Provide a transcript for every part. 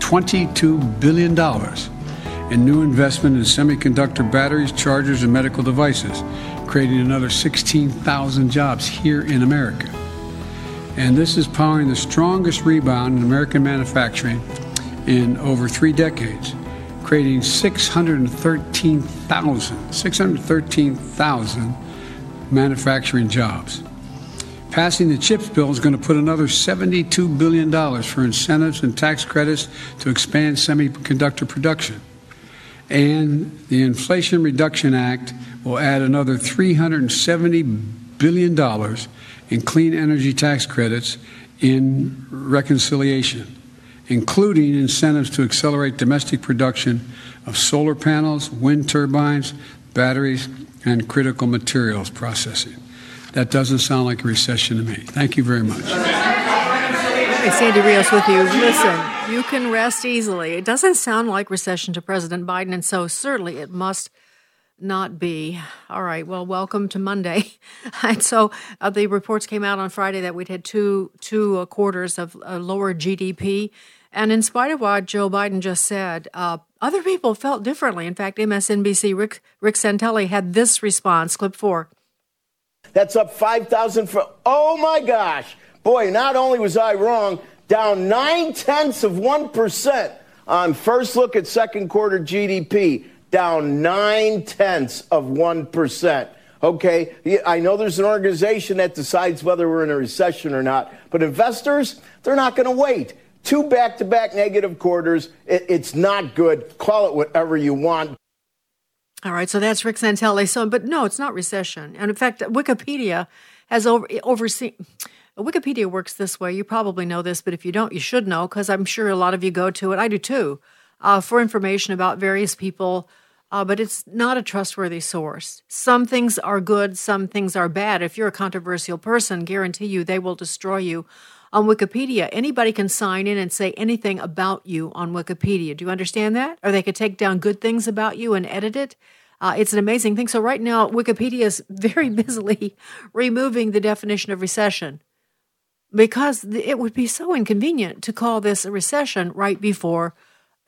$22 billion in new investment in semiconductor batteries, chargers, and medical devices, creating another 16,000 jobs here in America. And this is powering the strongest rebound in American manufacturing in over three decades, creating 613,000 613,000 manufacturing jobs. Passing the CHIPS bill is going to put another $72 billion for incentives and tax credits to expand semiconductor production. And the Inflation Reduction Act will add another $370 billion in clean energy tax credits in reconciliation, including incentives to accelerate domestic production of solar panels, wind turbines, batteries, and critical materials processing. That doesn't sound like a recession to me. Thank you very much. Hey, Sandy Rios with you. Listen, you can rest easily. It doesn't sound like recession to President Biden, and so certainly it must not be. All right. Well, welcome to Monday. and so uh, the reports came out on Friday that we'd had two two uh, quarters of uh, lower GDP, and in spite of what Joe Biden just said, uh, other people felt differently. In fact, MSNBC Rick Rick Santelli had this response. Clip four. That's up 5,000 for, oh my gosh. Boy, not only was I wrong, down nine tenths of 1% on first look at second quarter GDP, down nine tenths of 1%. Okay, I know there's an organization that decides whether we're in a recession or not, but investors, they're not going to wait. Two back to back negative quarters, it's not good. Call it whatever you want. All right, so that's Rick Santelli. So, but no, it's not recession. And in fact, Wikipedia has over, overseen. Wikipedia works this way. You probably know this, but if you don't, you should know because I'm sure a lot of you go to it. I do too, uh, for information about various people. Uh, but it's not a trustworthy source. Some things are good, some things are bad. If you're a controversial person, guarantee you they will destroy you. On Wikipedia, anybody can sign in and say anything about you on Wikipedia. Do you understand that? Or they could take down good things about you and edit it. Uh, it's an amazing thing. So, right now, Wikipedia is very busily removing the definition of recession because it would be so inconvenient to call this a recession right before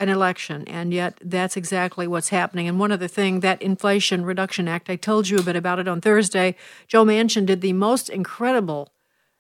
an election. And yet, that's exactly what's happening. And one other thing, that Inflation Reduction Act, I told you a bit about it on Thursday. Joe Manchin did the most incredible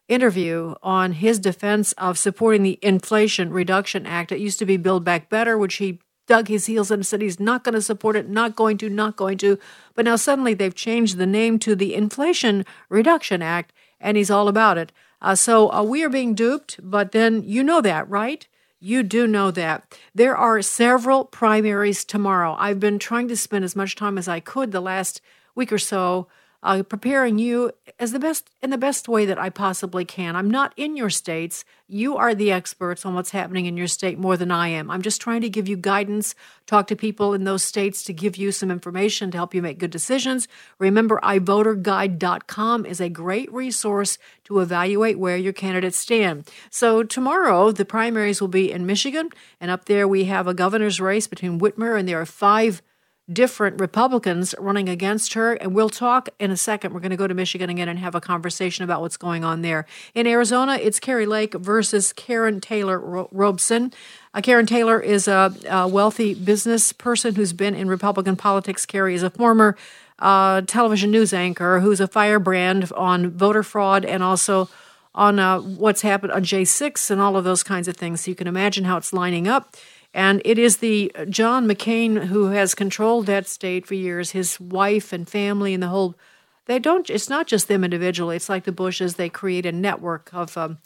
interview on his defense of supporting the Inflation Reduction Act. It used to be Build Back Better, which he dug his heels in and said he's not going to support it, not going to, not going to. But now suddenly they've changed the name to the Inflation Reduction Act, and he's all about it. Uh, so uh, we are being duped, but then you know that, right? You do know that. There are several primaries tomorrow. I've been trying to spend as much time as I could the last week or so uh, preparing you as the best in the best way that I possibly can. I'm not in your states. You are the experts on what's happening in your state more than I am. I'm just trying to give you guidance, talk to people in those states to give you some information to help you make good decisions. Remember, ivoterguide.com is a great resource to evaluate where your candidates stand. So tomorrow, the primaries will be in Michigan, and up there we have a governor's race between Whitmer, and there are five different Republicans running against her. And we'll talk in a second. We're going to go to Michigan again and have a conversation about what's going on there. In Arizona, it's Kari Lake versus Karrin Taylor Robson. Uh, Karrin Taylor is a, a, wealthy business person who's been in Republican politics. Kari is a former uh, television news anchor who's a firebrand on voter fraud and also on uh, what's happened on J6 and all of those kinds of things. So you can imagine how it's lining up. And it is the John McCain who has controlled that state for years, his wife and family and the whole they don't. It's not just them individually. It's like the Bushes. They create a network of. Um,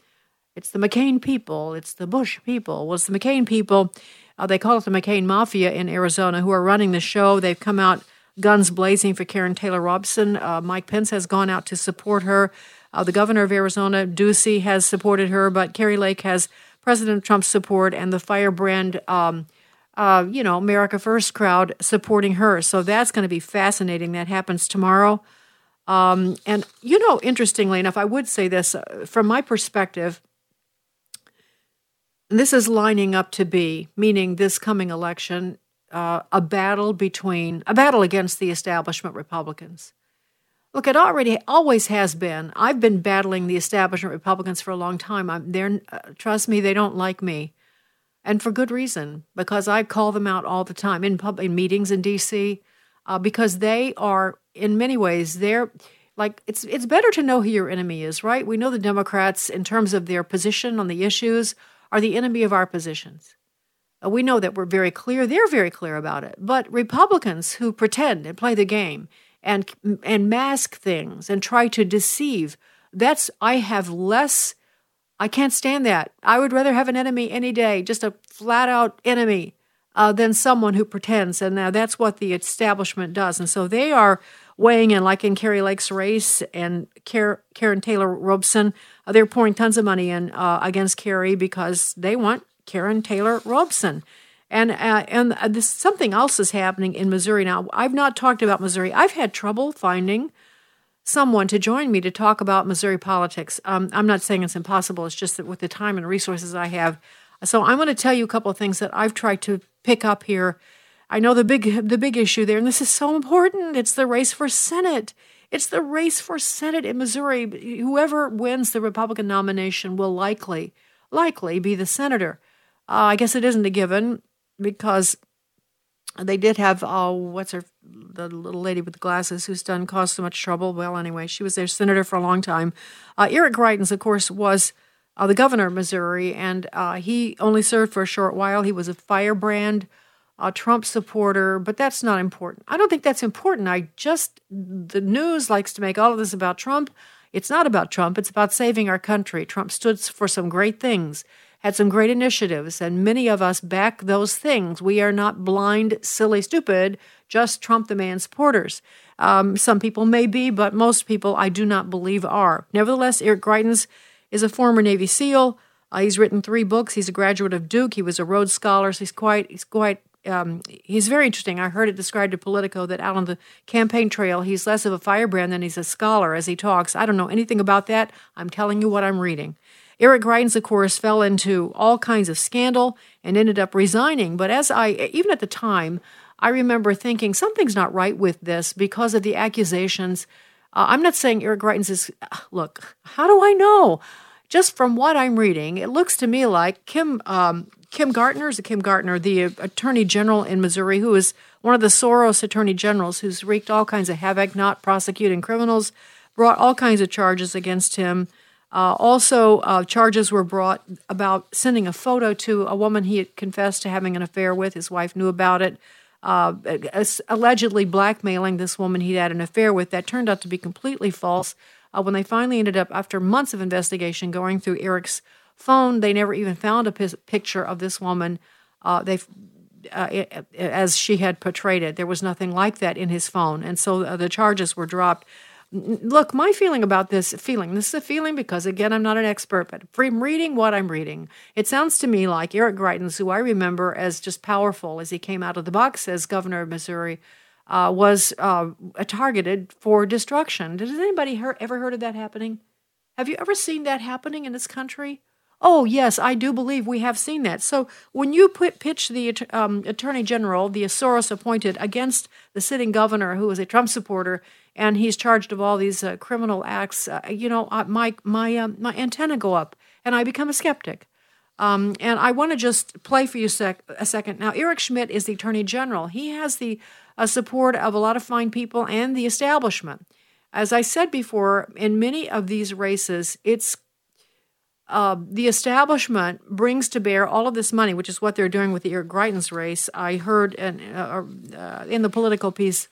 it's the McCain people. It's the Bush people. Well, the McCain people? Uh, they call it the McCain Mafia in Arizona, who are running the show. They've come out guns blazing for Karrin Taylor Robson. Uh, Mike Pence has gone out to support her. Uh, the governor of Arizona, Ducey, has supported her, but Kari Lake has President Trump's support and the firebrand, um, uh, you know, America First crowd supporting her. So that's going to be fascinating. That happens tomorrow. Um, and, you know, interestingly enough, I would say this uh, from my perspective, this is lining up to be, meaning this coming election, uh, a battle between, a battle against the establishment Republicans. Look, it already always has been. I've been battling the establishment Republicans for a long time. I'm there. Uh, trust me, they don't like me, and for good reason. Because I call them out all the time in pub in meetings in D.C. Uh, because they are, in many ways, they're like it's it's better to know who your enemy is, right? We know the Democrats, in terms of their position on the issues, are the enemy of our positions. Uh, we know that we're very clear. They're very clear about it. But Republicans who pretend and play the game and and mask things and try to deceive. That's I have less I can't stand that. I would rather have an enemy any day, just a flat out enemy, uh, than someone who pretends. And now that's what the establishment does. And so they are weighing in, like in Kari Lake's race and Karrin Taylor Robson. Uh, they're pouring tons of money in uh, against Kari because they want Karrin Taylor Robson. And uh, and uh, this something else is happening in Missouri now. I've not talked about Missouri. I've had trouble finding someone to join me to talk about Missouri politics. Um, I'm not saying it's impossible. It's just that with the time and resources I have, so I'm going to tell you a couple of things that I've tried to pick up here. I know the big the big issue there, and this is so important. It's the race for Senate. It's the race for Senate in Missouri. Whoever wins the Republican nomination will likely likely be the senator. Uh, I guess it isn't a given because they did have uh, what's her the little lady with the glasses who's done caused so much trouble. Well, anyway, she was their senator for a long time. Uh, Eric Greitens, of course, was uh, the governor of Missouri, and uh, he only served for a short while. He was a firebrand, a Trump supporter, but that's not important. I don't think that's important. I just the news likes to make all of this about Trump. It's not about Trump. It's about saving our country. Trump stood for some great things had some great initiatives, and many of us back those things. We are not blind, silly, stupid, just Trump the man supporters. Um, some people may be, but most people I do not believe are. Nevertheless, Eric Greitens is a former Navy SEAL. Uh, he's written three books. He's a graduate of Duke. He was a Rhodes Scholar. So he's quite he's quite um, he's very interesting. I heard it described to Politico that out on the campaign trail, he's less of a firebrand than he's a scholar as he talks. I don't know anything about that. I'm telling you what I'm reading. Eric Greitens, of course, fell into all kinds of scandal and ended up resigning. But as I, even at the time, I remember thinking something's not right with this because of the accusations. Uh, I'm not saying Eric Greitens is, look, how do I know? Just from what I'm reading, it looks to me like Kim um, Kim Gardner is it Kim Gardner, the Attorney General in Missouri, who is one of the Soros Attorney Generals, who's wreaked all kinds of havoc, not prosecuting criminals, brought all kinds of charges against him. Uh, also, uh, charges were brought about sending a photo to a woman he had confessed to having an affair with. His wife knew about it. Uh, allegedly blackmailing this woman he'd had an affair with. That turned out to be completely false. Uh, when they finally ended up, after months of investigation, going through Eric's phone, they never even found a p- picture of this woman. Uh, they uh, as she had portrayed it. There was nothing like that in his phone, and so the charges were dropped look, my feeling about this feeling, this is a feeling because, again, I'm not an expert, but from reading what I'm reading, it sounds to me like Eric Greitens, who I remember as just powerful as he came out of the box as governor of Missouri, uh, was uh, targeted for destruction. Has anybody heard, ever heard of that happening? Have you ever seen that happening in this country? Oh, yes, I do believe we have seen that. So when you put, pitch the um, Attorney General, the Soros appointed, against the sitting governor, who is a Trump supporter, and he's charged of all these uh, criminal acts, uh, you know, uh, my my uh, my antenna go up, and I become a skeptic. Um, and I want to just play for you sec- a second. Now, Eric Schmitt is the Attorney General. He has the uh, support of a lot of fine people and the establishment. As I said before, in many of these races, it's uh, the establishment brings to bear all of this money, which is what they're doing with the Eric Greitens race. I heard in, uh, uh, in the political piece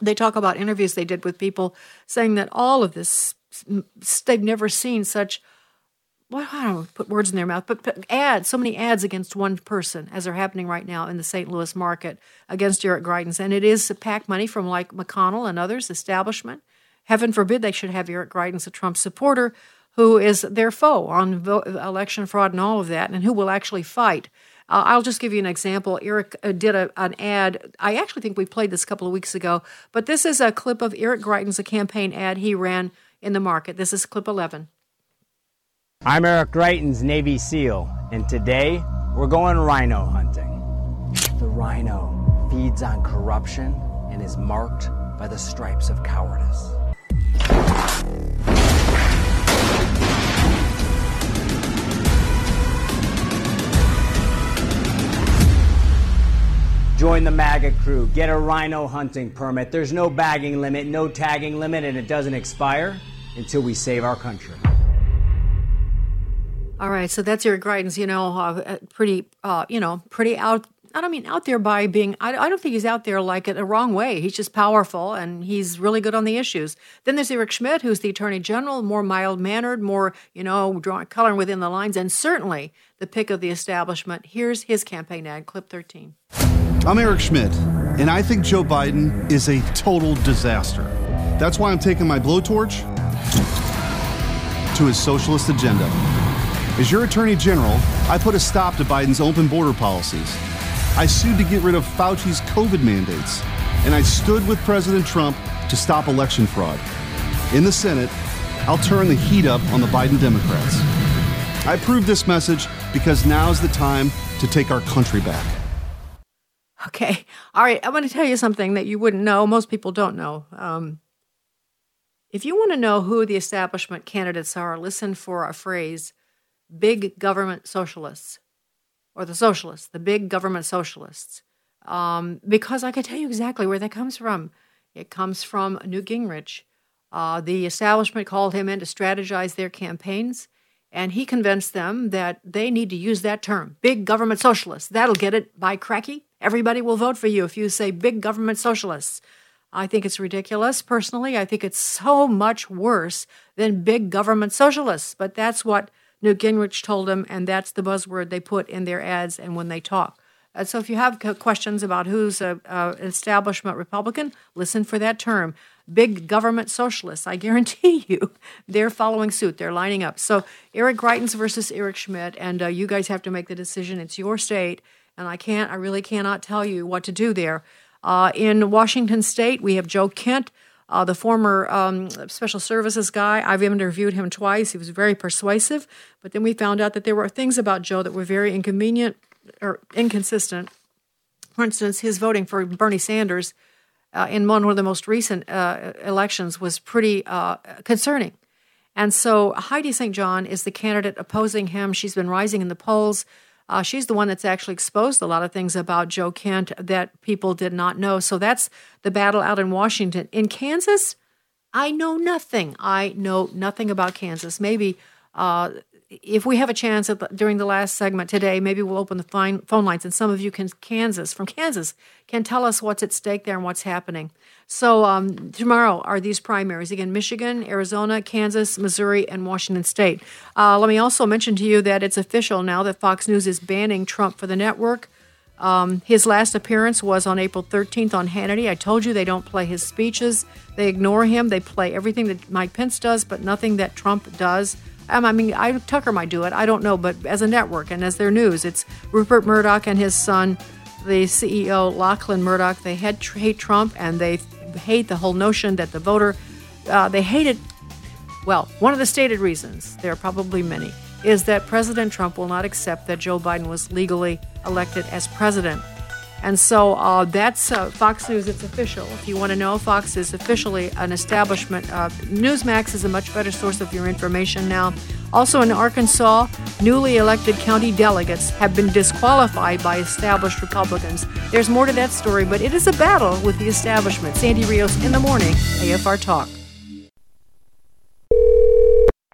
They talk about interviews they did with people saying that all of this, they've never seen such well, I don't put words in their mouth, but, but ads, so many ads against one person as are happening right now in the St. Louis market against Eric Greitens. And it is PAC money from like McConnell and others, establishment. Heaven forbid they should have Eric Greitens, a Trump supporter, who is their foe on election fraud and all of that, and who will actually fight. I'll just give you an example. Eric uh, did a, an ad. I actually think we played this a couple of weeks ago, but this is a clip of Eric Greitens, a campaign ad he ran in the market. This is clip 11. I'm Eric Greitens, Navy SEAL, and today we're going rhino hunting. The rhino feeds on corruption and is marked by the stripes of cowardice. Join the MAGA crew. Get a rhino hunting permit. There's no bagging limit, no tagging limit, and it doesn't expire until we save our country. All right, so that's Eric Greitens. You know, uh, pretty, uh, you know, pretty out. I don't mean out there by being. I, I don't think he's out there like it the wrong way. He's just powerful and he's really good on the issues. Then there's Eric Schmitt, who's the Attorney General, more mild mannered, more you know, drawing coloring within the lines, and certainly the pick of the establishment. Here's his campaign ad, clip 13. I'm Eric Schmitt, and I think Joe Biden is a total disaster. That's why I'm taking my blowtorch to his socialist agenda. As your Attorney General, I put a stop to Biden's open border policies. I sued to get rid of Fauci's COVID mandates, and I stood with President Trump to stop election fraud. In the Senate, I'll turn the heat up on the Biden Democrats. I approve this message because now's the time to take our country back. Okay. All right. I want to tell you something that you wouldn't know. Most people don't know. Um, if you want to know who the establishment candidates are, listen for a phrase big government socialists or the socialists, the big government socialists. Um, because I can tell you exactly where that comes from. It comes from Newt Gingrich. Uh, the establishment called him in to strategize their campaigns, and he convinced them that they need to use that term, big government socialists. That'll get it by cracky. Everybody will vote for you if you say big government socialists. I think it's ridiculous. Personally, I think it's so much worse than big government socialists, but that's what Newt Gingrich told them, and that's the buzzword they put in their ads and when they talk. And so if you have questions about who's a, a establishment Republican, listen for that term. Big government socialists. I guarantee you, they're following suit. They're lining up. So Eric Greitens versus Eric Schmitt, and uh, you guys have to make the decision. It's your state, and I can't. I really cannot tell you what to do there. Uh, in Washington State, we have Joe Kent uh, the former um, special services guy. I've interviewed him twice. He was very persuasive, but then we found out that there were things about Joe that were very inconvenient or inconsistent. For instance, his voting for Bernie Sanders uh, in one of the most recent uh, elections was pretty uh, concerning. And so Heidi St. John is the candidate opposing him. She's been rising in the polls. Uh, she's the one that's actually exposed a lot of things about Joe Kent that people did not know. So that's the battle out in Washington. In Kansas, I know nothing. I know nothing about Kansas. Maybe uh, if we have a chance the, during the last segment today, maybe we'll open the fine, phone lines and some of you can Kansas from Kansas can tell us what's at stake there and what's happening. So um, tomorrow are these primaries again: Michigan, Arizona, Kansas, Missouri, and Washington State. Uh, let me also mention to you that it's official now that Fox News is banning Trump for the network. Um, his last appearance was on April 13th on Hannity. I told you they don't play his speeches; they ignore him. They play everything that Mike Pence does, but nothing that Trump does. Um, I mean, I, Tucker might do it. I don't know, but as a network and as their news, it's Rupert Murdoch and his son the CEO Lachlan Murdoch. They hate Trump and they hate the whole notion that the voter, uh, they hate it. Well, one of the stated reasons, there are probably many, is that President Trump will not accept that Joe Biden was legally elected as president. And so uh, that's uh, Fox News. It's official. If you want to know, Fox is officially an establishment. Uh, Newsmax is a much better source of your information now. Also in Arkansas, newly elected county delegates have been disqualified by established Republicans. There's more to that story, but it is a battle with the establishment. Sandy Rios in the morning, AFR Talk.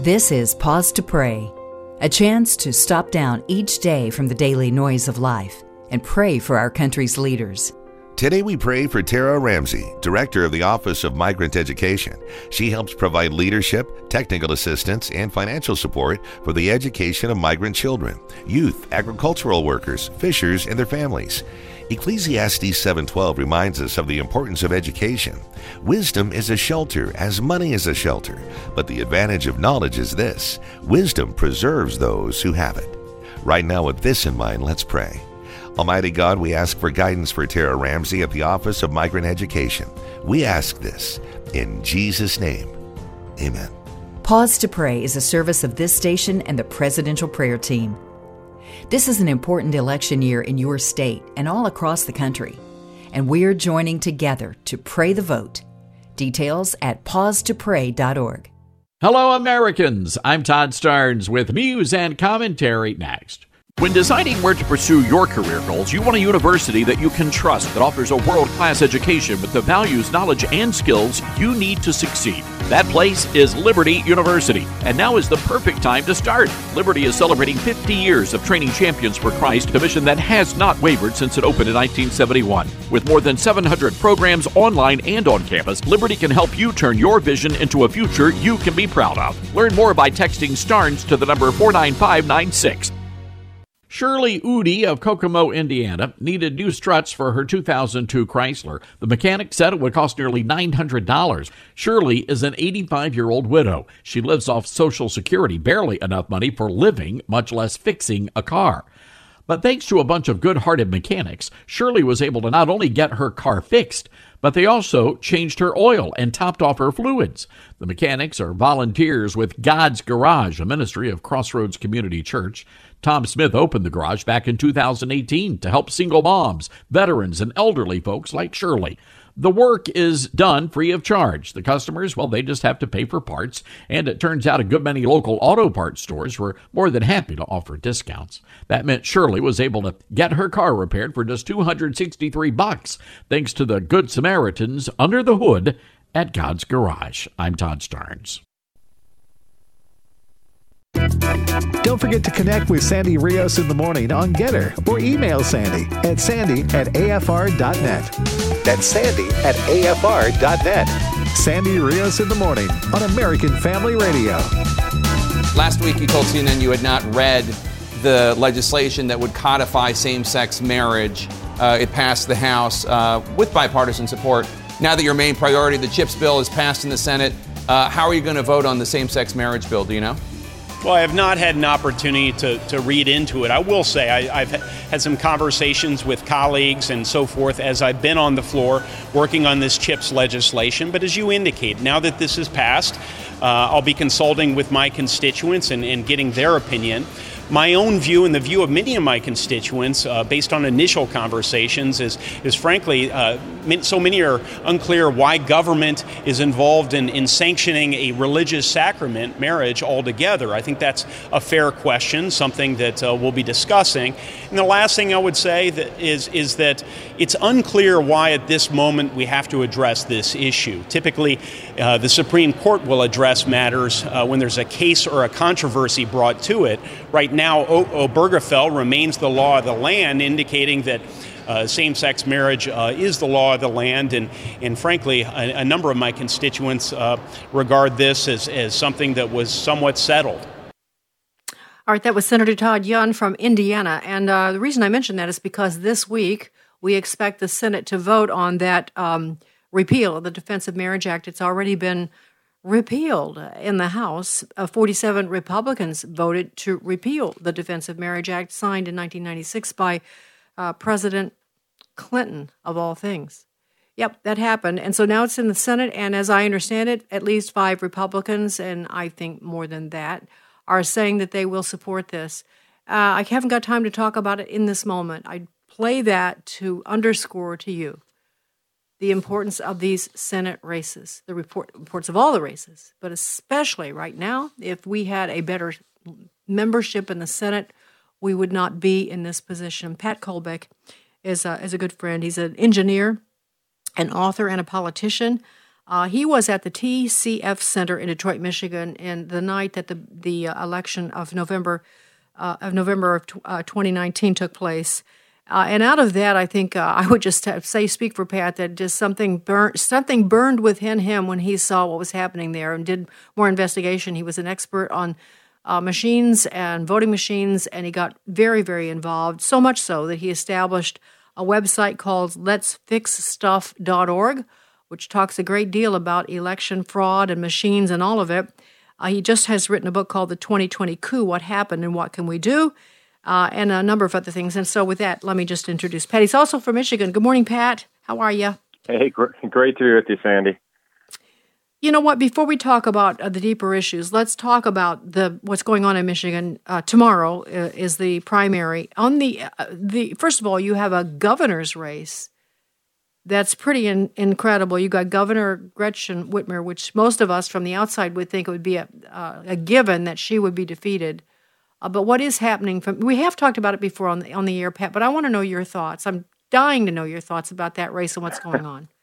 This is Pause to Pray, a chance to stop down each day from the daily noise of life and pray for our country's leaders. Today we pray for Tara Ramsey, Director of the Office of Migrant Education. She helps provide leadership, technical assistance, and financial support for the education of migrant children, youth, agricultural workers, fishers, and their families. Ecclesiastes 7:12 reminds us of the importance of education. Wisdom is a shelter as money is a shelter, but the advantage of knowledge is this: wisdom preserves those who have it. Right now with this in mind, let's pray. Almighty God, we ask for guidance for Tara Ramsey at the Office of Migrant Education. We ask this in Jesus' name. Amen. Pause to Pray is a service of this station and the Presidential Prayer Team. This is an important election year in your state and all across the country, and we're joining together to pray the vote. Details at pausetopray.org. Hello, Americans. I'm Todd Starnes with news and commentary next. When deciding where to pursue your career goals, you want a university that you can trust that offers a world class education with the values, knowledge, and skills you need to succeed. That place is Liberty University, and now is the perfect time to start. Liberty is celebrating 50 years of training champions for Christ, a mission that has not wavered since it opened in 1971. With more than 700 programs online and on campus, Liberty can help you turn your vision into a future you can be proud of. Learn more by texting STARNS to the number 49596. Shirley Udi of Kokomo, Indiana, needed new struts for her 2002 Chrysler. The mechanic said it would cost nearly $900. Shirley is an 85 year old widow. She lives off Social Security, barely enough money for living, much less fixing a car. But thanks to a bunch of good hearted mechanics, Shirley was able to not only get her car fixed, but they also changed her oil and topped off her fluids. The mechanics are volunteers with God's Garage, a ministry of Crossroads Community Church. Tom Smith opened the garage back in 2018 to help single moms, veterans, and elderly folks like Shirley. The work is done free of charge. The customers, well, they just have to pay for parts, and it turns out a good many local auto parts stores were more than happy to offer discounts. That meant Shirley was able to get her car repaired for just 263 bucks, thanks to the Good Samaritans under the hood at God's Garage. I'm Todd Starnes. Don't forget to connect with Sandy Rios in the morning on Gettr or email Sandy at sandy at afr.net. That's sandy at afr.net. Sandy Rios in the morning on American Family Radio. Last week you told CNN you had not read the legislation that would codify same sex marriage. Uh, it passed the House uh, with bipartisan support. Now that your main priority, the CHIPS bill, is passed in the Senate, uh, how are you going to vote on the same sex marriage bill? Do you know? Well, I have not had an opportunity to, to read into it. I will say I, have had some conversations with colleagues and so forth as I've been on the floor working on this CHIPS legislation. But as you indicate, now that this is passed, uh, I'll be consulting with my constituents and, and getting their opinion my own view and the view of many of my constituents, uh, based on initial conversations, is is frankly uh, so many are unclear why government is involved in, in sanctioning a religious sacrament, marriage, altogether. I think that's a fair question, something that uh, we'll be discussing. And the last thing I would say that is is that it's unclear why at this moment we have to address this issue. Typically, uh, the Supreme Court will address matters uh, when there's a case or a controversy brought to it. Right now, o- Obergefell remains the law of the land, indicating that. Uh, same sex marriage uh, is the law of the land, and, and frankly, a, a number of my constituents uh, regard this as, as something that was somewhat settled. All right, that was Senator Todd Young from Indiana. And uh, the reason I mention that is because this week we expect the Senate to vote on that um, repeal of the Defense of Marriage Act. It's already been repealed in the House. Uh, 47 Republicans voted to repeal the Defense of Marriage Act signed in 1996 by uh, President Clinton, of all things. Yep, that happened. And so now it's in the Senate. And as I understand it, at least five Republicans, and I think more than that, are saying that they will support this. Uh, I haven't got time to talk about it in this moment. I'd play that to underscore to you the importance of these Senate races, the report, reports of all the races, but especially right now, if we had a better membership in the Senate, we would not be in this position. Pat Colbeck is a, is a good friend. He's an engineer, an author, and a politician. Uh, he was at the TCF Center in Detroit, Michigan, in the night that the the uh, election of November uh, of November of t- uh, 2019 took place. Uh, and out of that, I think uh, I would just say, speak for Pat, that just something burned, something burned within him when he saw what was happening there, and did more investigation. He was an expert on machines and voting machines, and he got very, very involved. So much so that he established a website called Let'sFixStuff.org which talks a great deal about election fraud and machines and all of it. Uh, he just has written a book called The 2020 Coup What Happened and What Can We Do? Uh, and a number of other things. And so, with that, let me just introduce Pat. He's also from Michigan. Good morning, Pat. How are you? Hey, great to be with you, Sandy. You know what? Before we talk about uh, the deeper issues, let's talk about the what's going on in Michigan. Uh, tomorrow uh, is the primary. On the uh, the first of all, you have a governor's race that's pretty in, incredible. You got Governor Gretchen Whitmer, which most of us from the outside would think it would be a, uh, a given that she would be defeated. Uh, but what is happening from we have talked about it before on the on the air, Pat. But I want to know your thoughts. I'm dying to know your thoughts about that race and what's going on.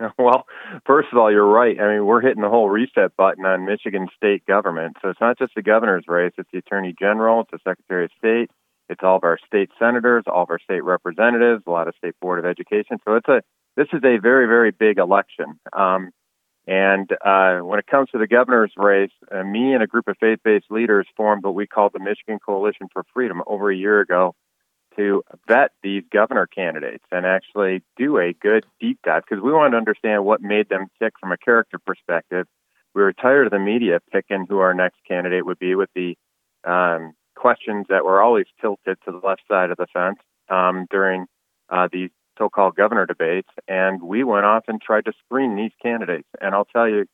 Well, first of all, you're right. I mean, we're hitting the whole reset button on Michigan state government. So it's not just the governor's race; it's the attorney general, it's the secretary of state, it's all of our state senators, all of our state representatives, a lot of state board of education. So it's a this is a very very big election. Um, and uh, when it comes to the governor's race, uh, me and a group of faith-based leaders formed what we called the Michigan Coalition for Freedom over a year ago to vet these governor candidates and actually do a good deep dive because we wanted to understand what made them tick from a character perspective. We were tired of the media picking who our next candidate would be with the um, questions that were always tilted to the left side of the fence um, during uh, these so-called governor debates, and we went off and tried to screen these candidates. And I'll tell you,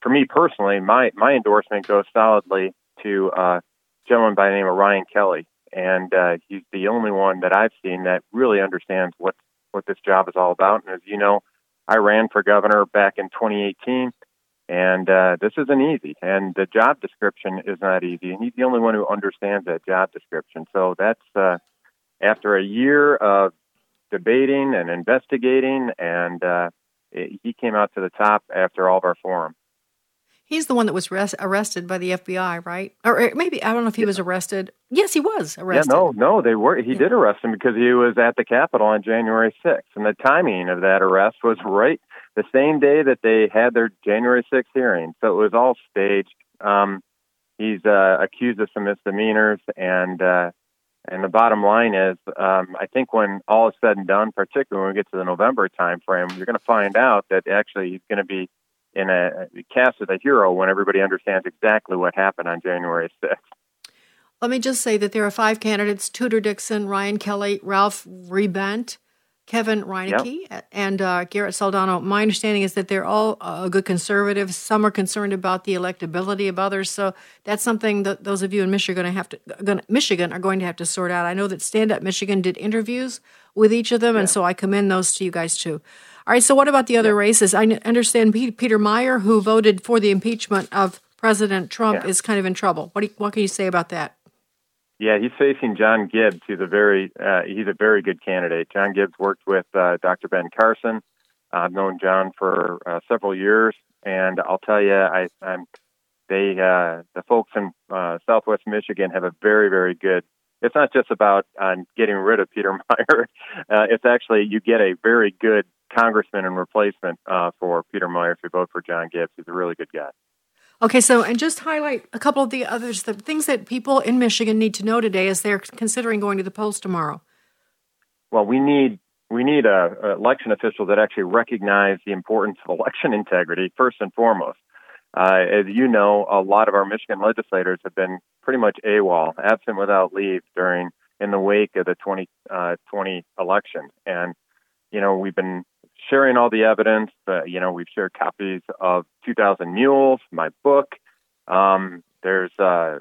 for me personally, my my endorsement goes solidly to uh, a gentleman by the name of Ryan Kelly, and uh, he's the only one that I've seen that really understands what what this job is all about. And as you know, I ran for governor back in 2018. And uh, this isn't easy, and the job description is not easy. And he's the only one who understands that job description. So that's uh, after a year of debating and investigating, and uh, it, he came out to the top after all of our forum. He's the one that was res- arrested by the FBI, right? Or, maybe I don't know if he was arrested. Yes, he was arrested. Yeah, no, no, they were. He yeah. did arrest him because he was at the Capitol on January 6th, and the timing of that arrest was right the same day that they had their January 6th hearing. So it was all staged. Um, he's uh, accused of some misdemeanors, and uh, and the bottom line is, um, I think when all is said and done, particularly when we get to the November timeframe, you're going to find out that actually he's going to be in a cast as a hero when everybody understands exactly what happened on January 6th. Let me just say that there are five candidates: Tudor Dixon, Ryan Kelly, Ralph Rebandt, Kevin Reinecke yep. and uh, Garrett Soldano. My understanding is that they're all uh, good conservatives. Some are concerned about the electability of others. So that's something that those of you in Michigan have to gonna, Michigan are going to have to sort out. I know that Stand Up Michigan did interviews with each of them, yeah. and so I commend those to you guys too. All right. So what about the other races? I understand Peter Meijer, who voted for the impeachment of President Trump, yeah. is kind of in trouble. What, you, what can you say about that? Yeah, he's facing John Gibbs, who's a very uh, he's a very good candidate. John Gibbs worked with uh, Dr. Ben Carson. I've known John for uh, several years, and I'll tell you, I, I'm they uh, the folks in uh, Southwest Michigan have a very very good. It's not just about uh, getting rid of Peter Meijer. Uh, it's actually you get a very good congressman and replacement uh, for Peter Meijer if you vote for John Gibbs. He's a really good guy. Okay, so and just highlight a couple of the others, the things that people in Michigan need to know today as they're considering going to the polls tomorrow. Well, we need we need a, a election official that actually recognize the importance of election integrity first and foremost. Uh, as you know, a lot of our Michigan legislators have been pretty much AWOL, absent without leave during in the wake of the 2020 uh, election, and you know we've been sharing all the evidence. You know, we've shared copies of 2,000 Mules, my book. Um, there's uh,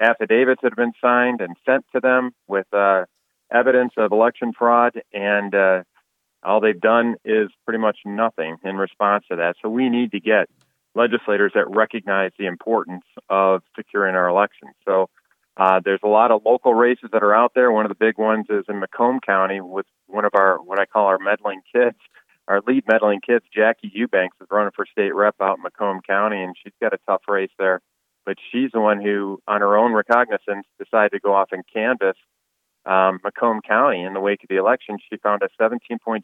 affidavits that have been signed and sent to them with uh, evidence of election fraud, and uh, all they've done is pretty much nothing in response to that. So we need to get legislators that recognize the importance of securing our elections. So uh, there's a lot of local races that are out there. One of the big ones is in Macomb County with one of our what I call our meddling kids our lead meddling kids, Jacky Eubanks, is running for state rep out in Macomb County, and she's got a tough race there. But she's the one who, on her own recognizance, decided to go off and canvass um, Macomb County in the wake of the election. She found a 17.6%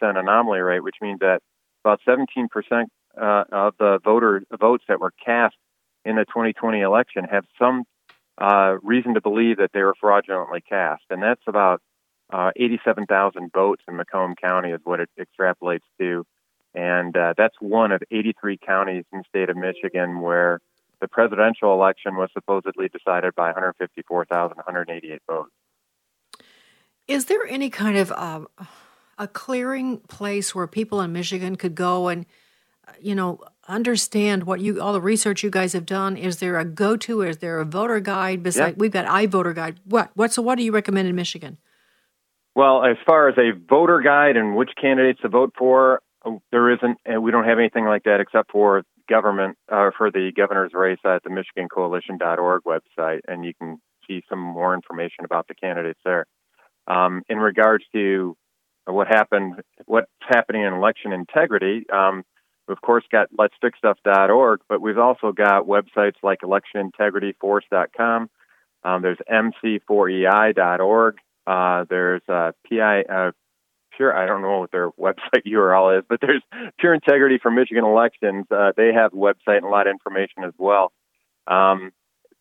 anomaly rate, which means that about 17% uh, of the voter votes that were cast in the 2020 election have some uh, reason to believe that they were fraudulently cast, and that's about uh, 87,000 votes in Macomb County is what it extrapolates to. And uh, that's one of 83 counties in the state of Michigan where the presidential election was supposedly decided by 154,188 votes. Is there any kind of uh, a clearing place where people in Michigan could go and, uh, you know, understand what you all the research you guys have done? Is there a go to? Is there a voter guide? Besides, yeah. we've got iVoter guide. What? What? So, what do you recommend in Michigan? Well, as far as a voter guide and which candidates to vote for, there isn't, and we don't have anything like that except for government uh, for the governor's race at the MichiganCoalition.org website, and you can see some more information about the candidates there. Um, in regards to what happened, what's happening in election integrity, um, we've of course got let'sfixstuff.org, but we've also got websites like electionintegrityforce.com. Um, there's mc4ei.org. Uh, there's uh, PI, uh, pure, I don't know what their website URL is, but there's Pure Integrity for Michigan Elections. Uh, they have a website and a lot of information as well. Um,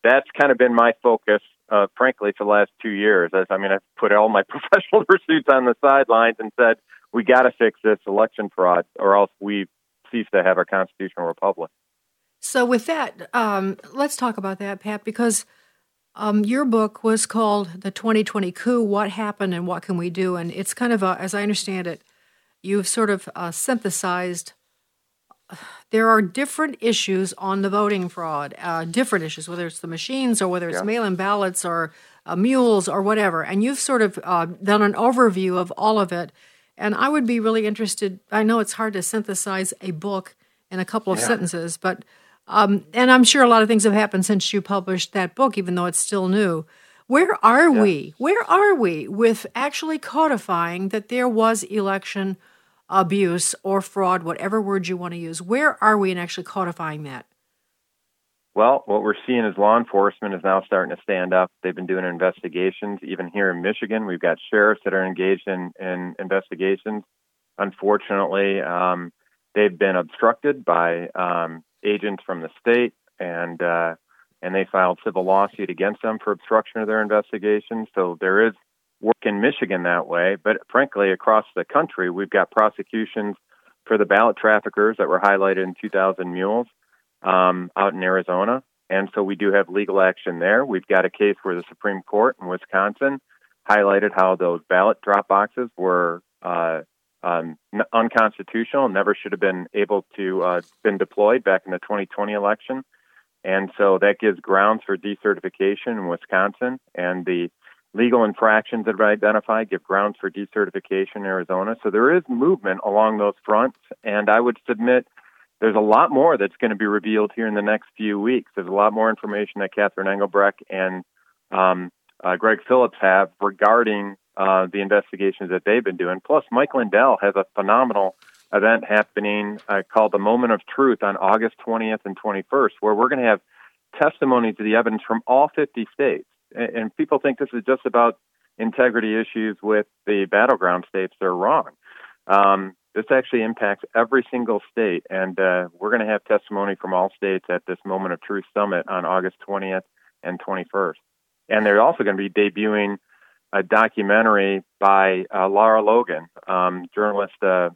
that's kind of been my focus, uh, frankly, for the last two years. As, I mean, I've put all my professional pursuits on the sidelines and said, we got to fix this election fraud or else we cease to have our constitutional republic. So, with that, um, let's talk about that, Pat, because – um, your book was called The 2020 Coup What Happened and What Can We Do? And it's kind of a, as I understand it, you've sort of uh, synthesized. There are different issues on the voting fraud, uh, different issues, whether it's the machines or whether it's yeah. mail in ballots or uh, mules or whatever. And you've sort of uh, done an overview of all of it. And I would be really interested. I know it's hard to synthesize a book in a couple of yeah. sentences, but um, and I'm sure a lot of things have happened since you published that book, even though it's still new. Where are yeah. we? Where are we with actually codifying that there was election abuse or fraud, whatever word you want to use? Where are we in actually codifying that? Well, what we're seeing is law enforcement is now starting to stand up. They've been doing investigations. Even here in Michigan, we've got sheriffs that are engaged in, in investigations. Unfortunately, um, they've been obstructed by um, agents from the state, and uh, and they filed civil lawsuit against them for obstruction of their investigation. So there is work in Michigan that way, but frankly, across the country, we've got prosecutions for the ballot traffickers that were highlighted in 2,000 Mules um, out in Arizona. And so we do have legal action there. We've got a case where the Supreme Court in Wisconsin highlighted how those ballot drop boxes were uh, um, unconstitutional, never should have been able to uh, been deployed back in the 2020 election, and so that gives grounds for decertification in Wisconsin, and the legal infractions that are identified give grounds for decertification in Arizona. So there is movement along those fronts, and I would submit there's a lot more that's going to be revealed here in the next few weeks. There's a lot more information that Catherine Engelbrecht and um, uh, Greg Phillips have regarding uh, the investigations that they've been doing. Plus, Mike Lindell has a phenomenal event happening uh, called the Moment of Truth on August 20th and 21st, where we're going to have testimony to the evidence from all 50 states. And, and people think this is just about integrity issues with the battleground states. They're wrong. Um, this actually impacts every single state, and uh, we're going to have testimony from all states at this Moment of Truth Summit on August 20th and 21st. And they're also going to be debuting a documentary by uh, Lara Logan, um, journalist, uh,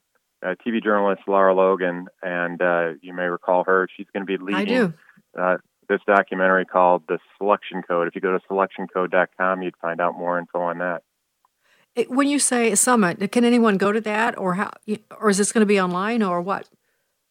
uh, TV journalist Laura Logan, and uh, you may recall her. She's going to be leading I do. Uh, this documentary called The Selection Code. If you go to selectioncode.com, you'd find out more info on that. It, when you say summit, can anyone go to that, or how, or is this going to be online, or what?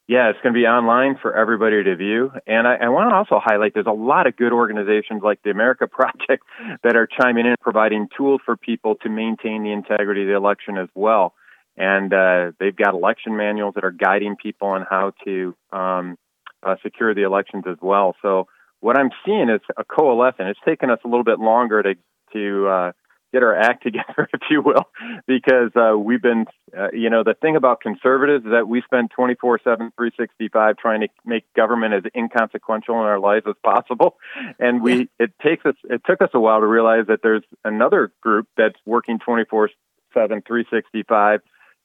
Yeah, it's going to be online for everybody to view. And I, I want to also highlight there's a lot of good organizations like the America Project that are chiming in, providing tools for people to maintain the integrity of the election as well. And uh, they've got election manuals that are guiding people on how to um, uh, secure the elections as well. So what I'm seeing is a coalescence. It's taken us a little bit longer to to uh, get our act together, if you will, because uh, we've been, uh, you know, the thing about conservatives is that we spend 24 7, 365 trying to make government as inconsequential in our lives as possible. And we, it takes us, it took us a while to realize that there's another group that's working 24 7, 365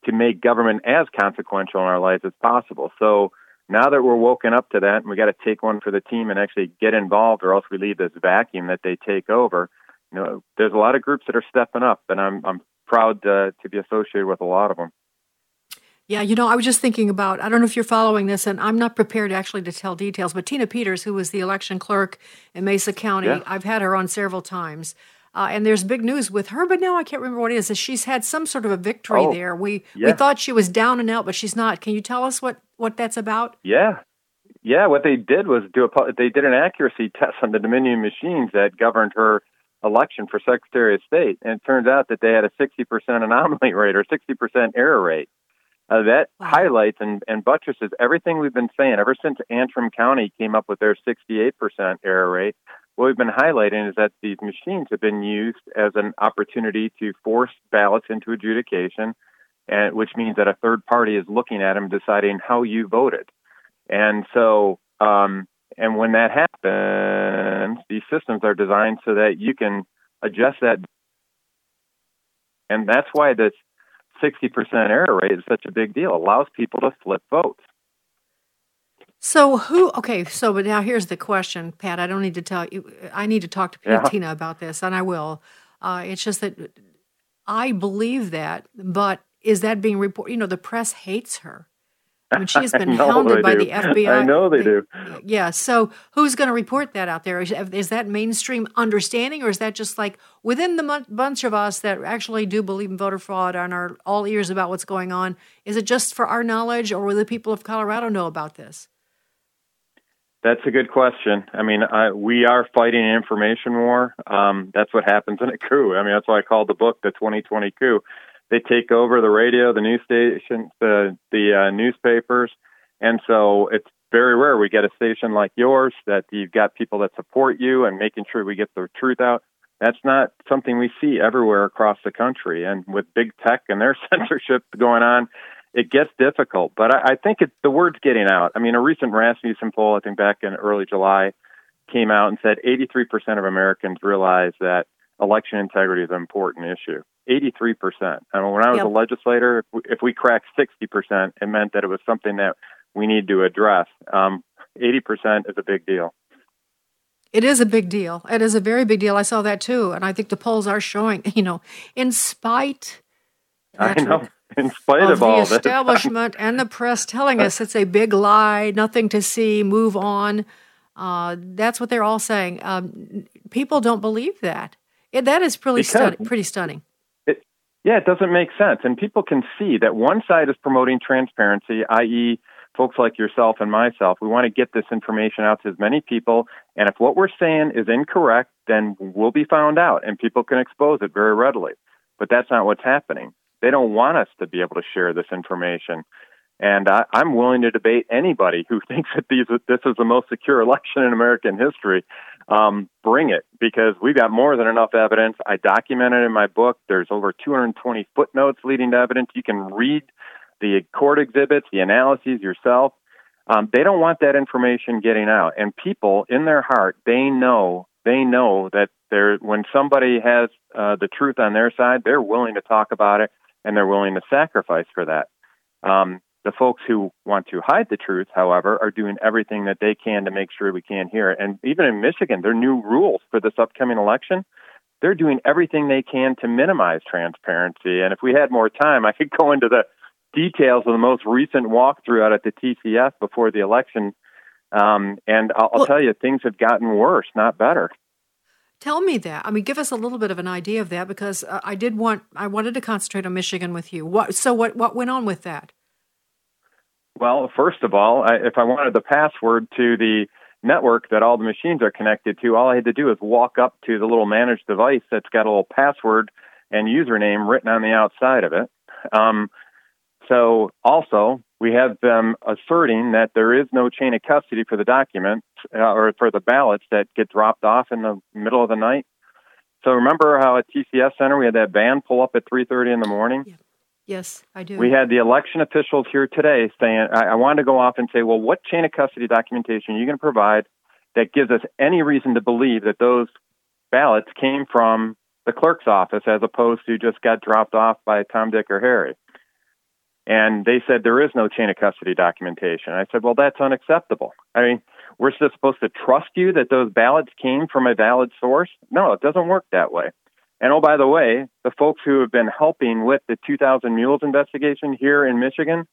to make government as consequential in our lives as possible. So, now that we're woken up to that and we got to take one for the team and actually get involved or else we leave this vacuum that they take over you know, there's a lot of groups that are stepping up, and I'm I'm proud to, to be associated with a lot of them. Yeah, you know, I was just thinking about, I don't know if you're following this, and I'm not prepared actually to tell details, but Tina Peters, who was the election clerk in Mesa County, yeah. I've had her on several times. Uh, and there's big news with her, but now I can't remember what it is. She's had some sort of a victory oh, there. We yeah. we thought she was down and out, but she's not. Can you tell us what, what that's about? Yeah, yeah. What they did was do a they did an accuracy test on the Dominion machines that governed her election for Secretary of State, and it turns out that they had a 60% anomaly rate or 60% error rate. Uh, that wow. highlights and, and buttresses everything we've been saying ever since Antrim County came up with their 68% error rate. What we've been highlighting is that these machines have been used as an opportunity to force ballots into adjudication, and which means that a third party is looking at them, deciding how you voted. And so um, and when that happens, these systems are designed so that you can adjust that. And that's why this 60% error rate is such a big deal. It allows people to flip votes. So who? Okay, so but now here's the question, Pat. I don't need to tell you. I need to talk to yeah. Tina about this, and I will. Uh, it's just that I believe that, but is that being reported? You know, the press hates her. I mean, she has been hounded by do. the FBI. I know they do. Yeah. So who's going to report that out there? Is, is, that mainstream understanding, or is that just like within the bunch of us that actually do believe in voter fraud and are all ears about what's going on? Is it just for our knowledge, or will the people of Colorado know about this? That's a good question. I mean, I, we are fighting an information war. Um, that's what happens in a coup. I mean, that's why I called the book the 2020 coup they take over the radio, the news stations, the the uh, newspapers, and so it's very rare we get a station like yours that you've got people that support you and making sure we get the truth out. That's not something we see everywhere across the country, and with big tech and their censorship going on, it gets difficult. But I, I think it's the word's getting out. I mean, a recent Rasmussen poll, I think back in early July, came out and said 83% of Americans realize that election integrity is an important issue. 83%. I mean, when I was yep. a legislator, if we, if we cracked 60%, it meant that it was something that we need to address. Um, 80% is a big deal. It is a big deal. It is a very big deal. I saw that too. And I think the polls are showing, you know, in spite I know. In spite of, of all the establishment and the press telling us it's a big lie, nothing to see, move on. Uh, that's what they're all saying. Um, people don't believe that. It, that is pretty, pretty stunning. Yeah, it doesn't make sense. And people can see that one side is promoting transparency, i.e., folks like yourself and myself. We want to get this information out to as many people. And if what we're saying is incorrect, then we'll be found out and people can expose it very readily. But that's not what's happening. They don't want us to be able to share this information. And I, I'm willing to debate anybody who thinks that these, this is the most secure election in American history um, bring it because we've got more than enough evidence. I documented in my book. There's over 220 footnotes leading to evidence. You can read the court exhibits, the analyses yourself. Um, they don't want that information getting out. And people in their heart, they know, they know that they're, when somebody has uh, the truth on their side, they're willing to talk about it and they're willing to sacrifice for that. Um, the folks who want to hide the truth, however, are doing everything that they can to make sure we can't hear it. And even in Michigan, their new rules for this upcoming election, they're doing everything they can to minimize transparency. And if we had more time, I could go into the details of the most recent walkthrough out at the TCF before the election. Um, and I'll, I'll well, tell you, things have gotten worse, not better. Tell me that. I mean, give us a little bit of an idea of that because uh, I did want I wanted to concentrate on Michigan with you. What so what what went on with that? Well, first of all, I, if I wanted the password to the network that all the machines are connected to, all I had to do is walk up to the little managed device that's got a little password and username written on the outside of it. Um, so, also, we have them asserting that there is no chain of custody for the documents uh, or for the ballots that get dropped off in the middle of the night. So, remember how at TCF Center we had that van pull up at 3:30 in the morning? Yeah. Yes, I do. We had the election officials here today saying, I, I wanted to go off and say, well, what chain of custody documentation are you going to provide that gives us any reason to believe that those ballots came from the clerk's office as opposed to just got dropped off by Tom, Dick, or Harry? And they said there is no chain of custody documentation. I said, well, that's unacceptable. I mean, we're supposed to trust you that those ballots came from a valid source? No, it doesn't work that way. And oh, by the way, the folks who have been helping with the 2000 Mules investigation here in Michigan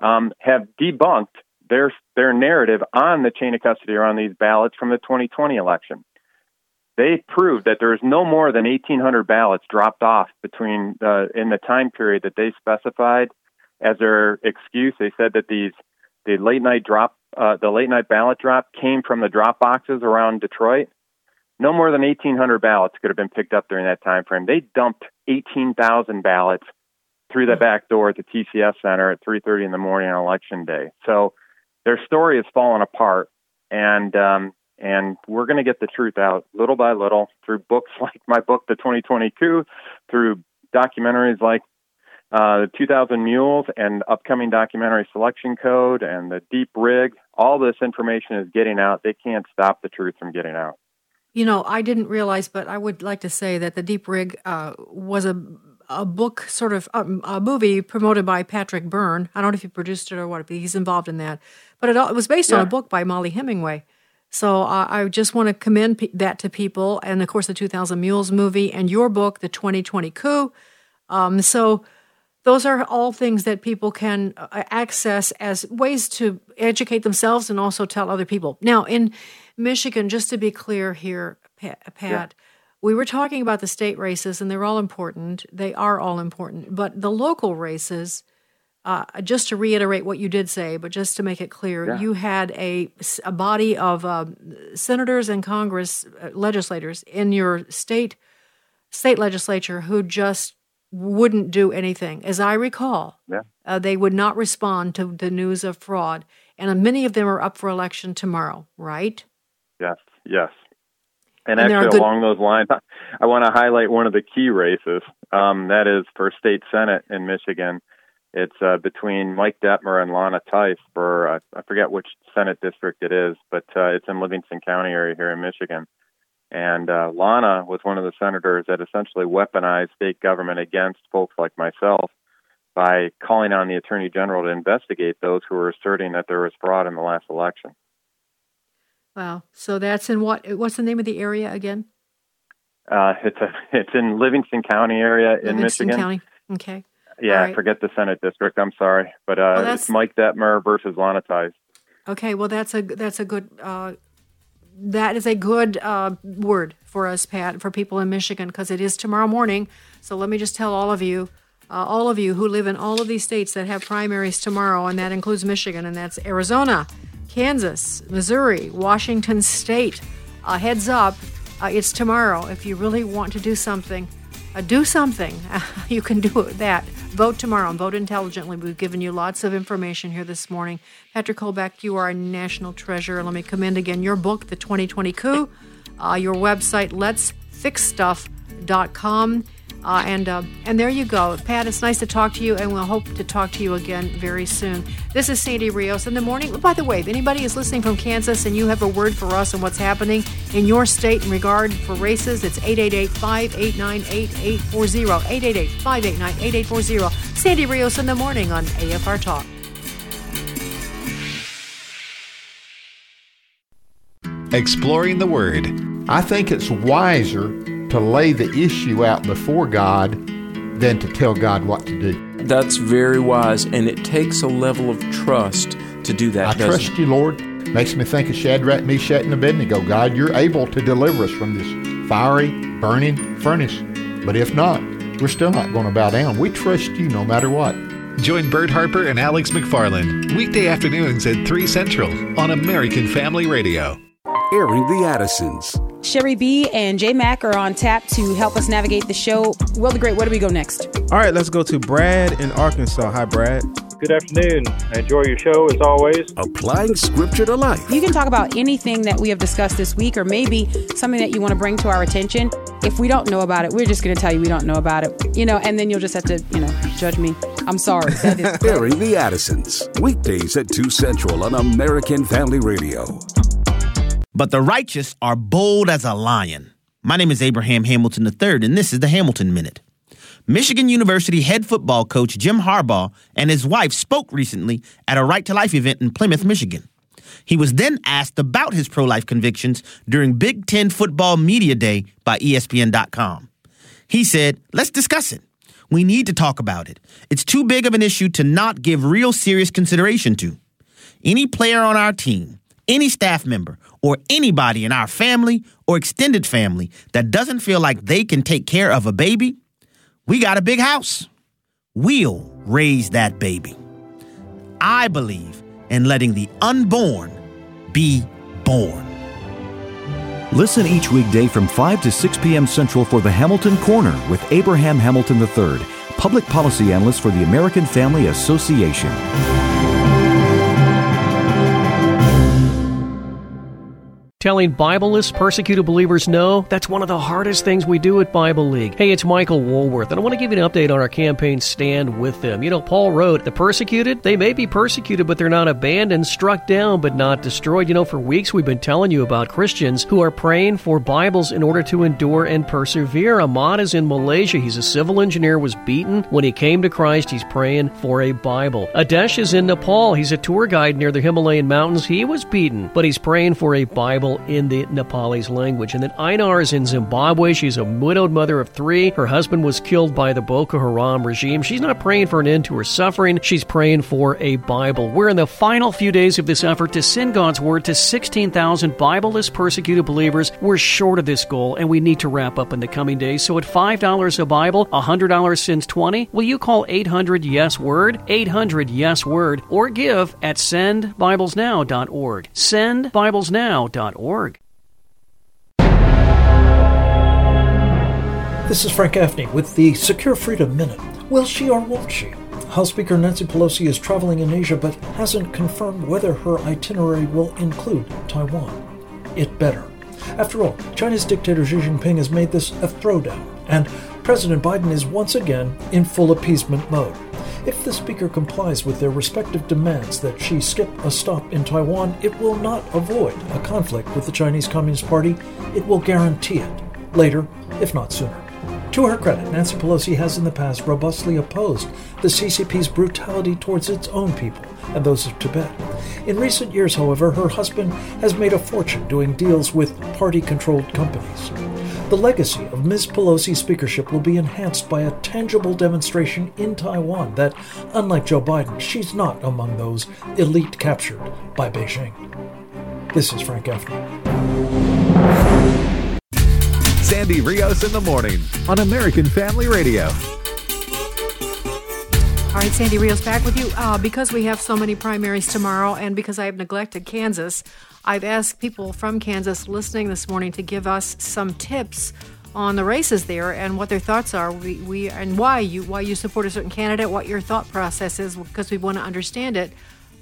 um, have debunked their their narrative on the chain of custody or on these ballots from the 2020 election. They proved that there is no more than 1,800 ballots dropped off between uh, in the time period that they specified as their excuse. They said that these the late night drop uh, the late night ballot drop came from the drop boxes around Detroit no more than 1,800 ballots could have been picked up during that time frame. They dumped 18,000 ballots through the back door at the TCF Center at 3:30 in the morning on election day. So their story has fallen apart, and um, and we're going to get the truth out little by little through books like my book, The 2020 Coup, through documentaries like uh, the 2000 Mules and upcoming documentary Selection Code and the Deep Rig. All this information is getting out. They can't stop the truth from getting out. You know, I didn't realize, but I would like to say that the Deep Rig uh, was a a book, sort of um, a movie promoted by Patrick Byrne. I don't know if he produced it or what, but he's involved in that. But it, it was based yeah. on a book by Mollie Hemingway. So uh, I just want to commend p- that to people, and of course the 2000 Mules movie and your book, the 2020 Coup. Um, so those are all things that people can uh, access as ways to educate themselves and also tell other people. Now in Michigan, just to be clear here, Pat, yeah. we were talking about the state races, and they're all important. They are all important. But the local races, uh, just to reiterate what you did say, but just to make it clear, yeah. you had a, a body of uh, senators and Congress uh, legislators in your state state legislature who just wouldn't do anything. As I recall, yeah. uh, they would not respond to the news of fraud. And many of them are up for election tomorrow, right? Yes. And, and actually, good... along those lines, I want to highlight one of the key races. Um, that is for state senate in Michigan. It's uh, between Mike Detmer and Lana Theis for uh, I forget which Senate district it is, but uh, it's in Livingston County area here in Michigan. And uh, Lana was one of the senators that essentially weaponized state government against folks like myself by calling on the attorney general to investigate those who were asserting that there was fraud in the last election. Wow. So that's in what? What's the name of the area again? Uh, it's a, it's in Livingston County area Livingston in Michigan. County. Okay. Yeah, right. Forget the Senate district. I'm sorry, but uh, well, it's Mike Detmer versus Lana. Okay, well that's a that's a good uh, that is a good uh, word for us, Pat, for people in Michigan because it is tomorrow morning. So let me just tell all of you, uh, all of you who live in all of these states that have primaries tomorrow, and that includes Michigan, and that's Arizona, Kansas, Missouri, Washington State. Uh, heads up, uh, it's tomorrow. If you really want to do something, uh, do something. you can do that. Vote tomorrow and vote intelligently. We've given you lots of information here this morning. Patrick Colbeck, you are a national treasure. Let me commend again your book, The 2020 Coup, uh, your website, Let's Fix Stuff afr.com. Uh, and uh, and there you go, Pat. It's nice to talk to you, and we'll hope to talk to you again very soon. This is Sandy Rios in the morning. Oh, by the way, if anybody is listening from Kansas and you have a word for us on what's happening in your state in regard for races, it's 888-589-8840. 888-589-8840. Sandy Rios in the morning on AFR Talk. Exploring the Word. I think it's wiser to lay the issue out before God than to tell God what to do. That's very wise, and it takes a level of trust to do that. I trust it? you, Lord. Makes me think of Shadrach, Meshach, and Abednego. God, you're able to deliver us from this fiery, burning furnace. But if not, we're still not going to bow down. We trust you no matter what. Join Bert Harper and Alex McFarland weekday afternoons at 3 Central on American Family Radio. Airing the Addisons. Sherry B and J Mac are on tap to help us navigate the show. Will the Great, where do we go next? All right, let's go to Brad in Arkansas. Hi, Brad. Good afternoon. I enjoy your show as always. Applying scripture to life. You can talk about anything that we have discussed this week or maybe something that you want to bring to our attention. If we don't know about it, we're just going to tell you we don't know about it. You know, and then you'll just have to, you know, judge me. I'm sorry. That is Airing the Addisons. Weekdays at 2 Central on American Family Radio. But the righteous are bold as a lion. My name is Abraham Hamilton III, and this is the Hamilton Minute. Michigan University head football coach Jim Harbaugh and his wife spoke recently at a Right to Life event in Plymouth, Michigan. He was then asked about his pro life convictions during Big Ten Football Media Day by ESPN.com. He said, Let's discuss it. We need to talk about it. It's too big of an issue to not give real serious consideration to. Any player on our team, any staff member, or anybody in our family or extended family that doesn't feel like they can take care of a baby, we got a big house. We'll raise that baby. I believe in letting the unborn be born. Listen each weekday from 5 to 6 p.m. Central for the Hamilton Corner with Abraham Hamilton III, public policy analyst for the American Family Association. Telling Bibleless persecuted believers no, that's one of the hardest things we do at Bible League. Hey, it's Michael Woolworth, and I want to give you an update on our campaign Stand With Them. You know, Paul wrote, The persecuted, they may be persecuted, but they're not abandoned, struck down, but not destroyed. You know, for weeks we've been telling you about Christians who are praying for Bibles in order to endure and persevere. Ahmad is in Malaysia. He's a civil engineer, was beaten. When he came to Christ, he's praying for a Bible. Adesh is in Nepal. He's a tour guide near the Himalayan mountains. He was beaten, but he's praying for a Bible in the Nepalese language. And then Einar is in Zimbabwe. She's a widowed mother of three. Her husband was killed by the Boko Haram regime. She's not praying for an end to her suffering. She's praying for a Bible. We're in the final few days of this effort to send God's word to 16,000 Bibleless persecuted believers. We're short of this goal, and we need to wrap up in the coming days. So at $5 a Bible, $100 since 20, will you call 800 Yes Word, 800 Yes Word, or give at sendbiblesnow.org. Sendbiblesnow.org. This is Frank Gaffney with the Secure Freedom Minute. Will she or won't she? House Speaker Nancy Pelosi is traveling in Asia but hasn't confirmed whether her itinerary will include Taiwan. It better. After all, China's dictator Xi Jinping has made this a throwdown, and President Biden is once again in full appeasement mode. If the Speaker complies with their respective demands that she skip a stop in Taiwan, it will not avoid a conflict with the Chinese Communist Party. It will guarantee it. Later, if not sooner. To her credit, Nancy Pelosi has in the past robustly opposed the CCP's brutality towards its own people and those of Tibet. In recent years, however, her husband has made a fortune doing deals with party controlled companies. The legacy of Ms. Pelosi's speakership will be enhanced by a tangible demonstration in Taiwan that, unlike Joe Biden, she's not among those elite captured by Beijing. This is Frank Gaffney. Sandy Rios in the morning on American Family Radio. All right, Sandy Rios back with you. Uh, because we have so many primaries tomorrow and because I have neglected Kansas, I've asked people from Kansas listening this morning to give us some tips on the races there and what their thoughts are. We, we and why you why you support a certain candidate, what your thought process is, because we want to understand it.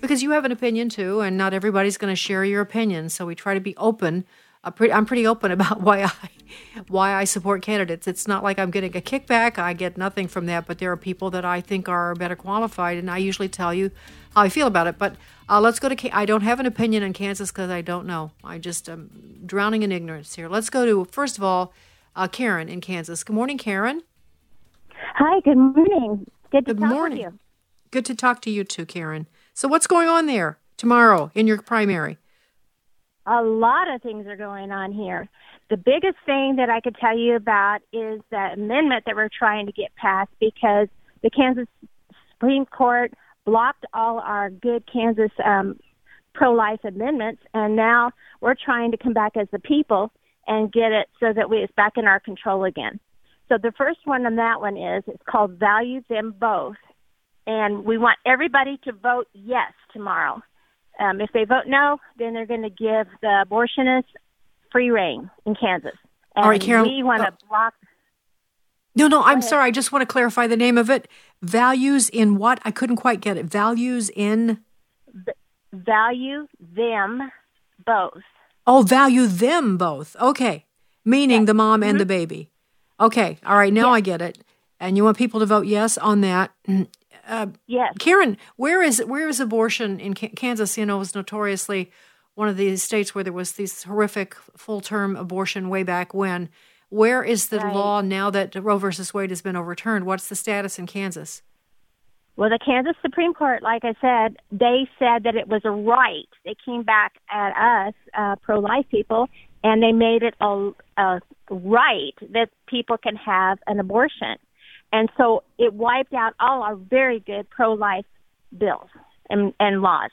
Because you have an opinion too, and not everybody's going to share your opinion. So we try to be open pretty, I'm pretty open about why I why I support candidates. It's not like I'm getting a kickback. I get nothing from that, but there are people that I think are better qualified, and I usually tell you how I feel about it. But uh, let's go to. I don't have an opinion on Kansas because I don't know. I just am drowning in ignorance here. Let's go to first of all, uh, Karen in Kansas. Good morning, Karen. Hi. Good morning. Good to good talk morning. with you. Good to talk to you too, Karen. So what's going on there tomorrow in your primary? A lot of things are going on here. The biggest thing that I could tell you about is the amendment that we're trying to get passed because the Kansas Supreme Court blocked all our good Kansas um, pro life amendments, and now we're trying to come back as the people and get it so that we, it's back in our control again. So the first one on that one is it's called Value Them Both. And we want everybody to vote yes tomorrow. Um, if they vote no, then they're going to give the abortionists free reign in Kansas. And All right, Karen. we want to oh. Uh, block. No, no, I'm ahead. sorry. I just want to clarify the name of it. Values in what? I couldn't quite get it. Values in. value them both. Oh, value them both. Okay. Meaning the mom and the mm-hmm. baby. Okay. All right. Now I get it. And you want people to vote yes on that. Mm, Uh, yes. Karen, where is where is abortion in K- Kansas? You know, it was notoriously one of these states where there was these horrific full term abortion way back when. Where is the Right. law now that Roe versus Wade has been overturned? What's the status in Kansas? Well, the Kansas Supreme Court, like I said, they said that it was a right. They came back at us, uh, pro-life people, and they made it a, a right that people can have an abortion. And so it wiped out all our very good pro-life bills and, and laws.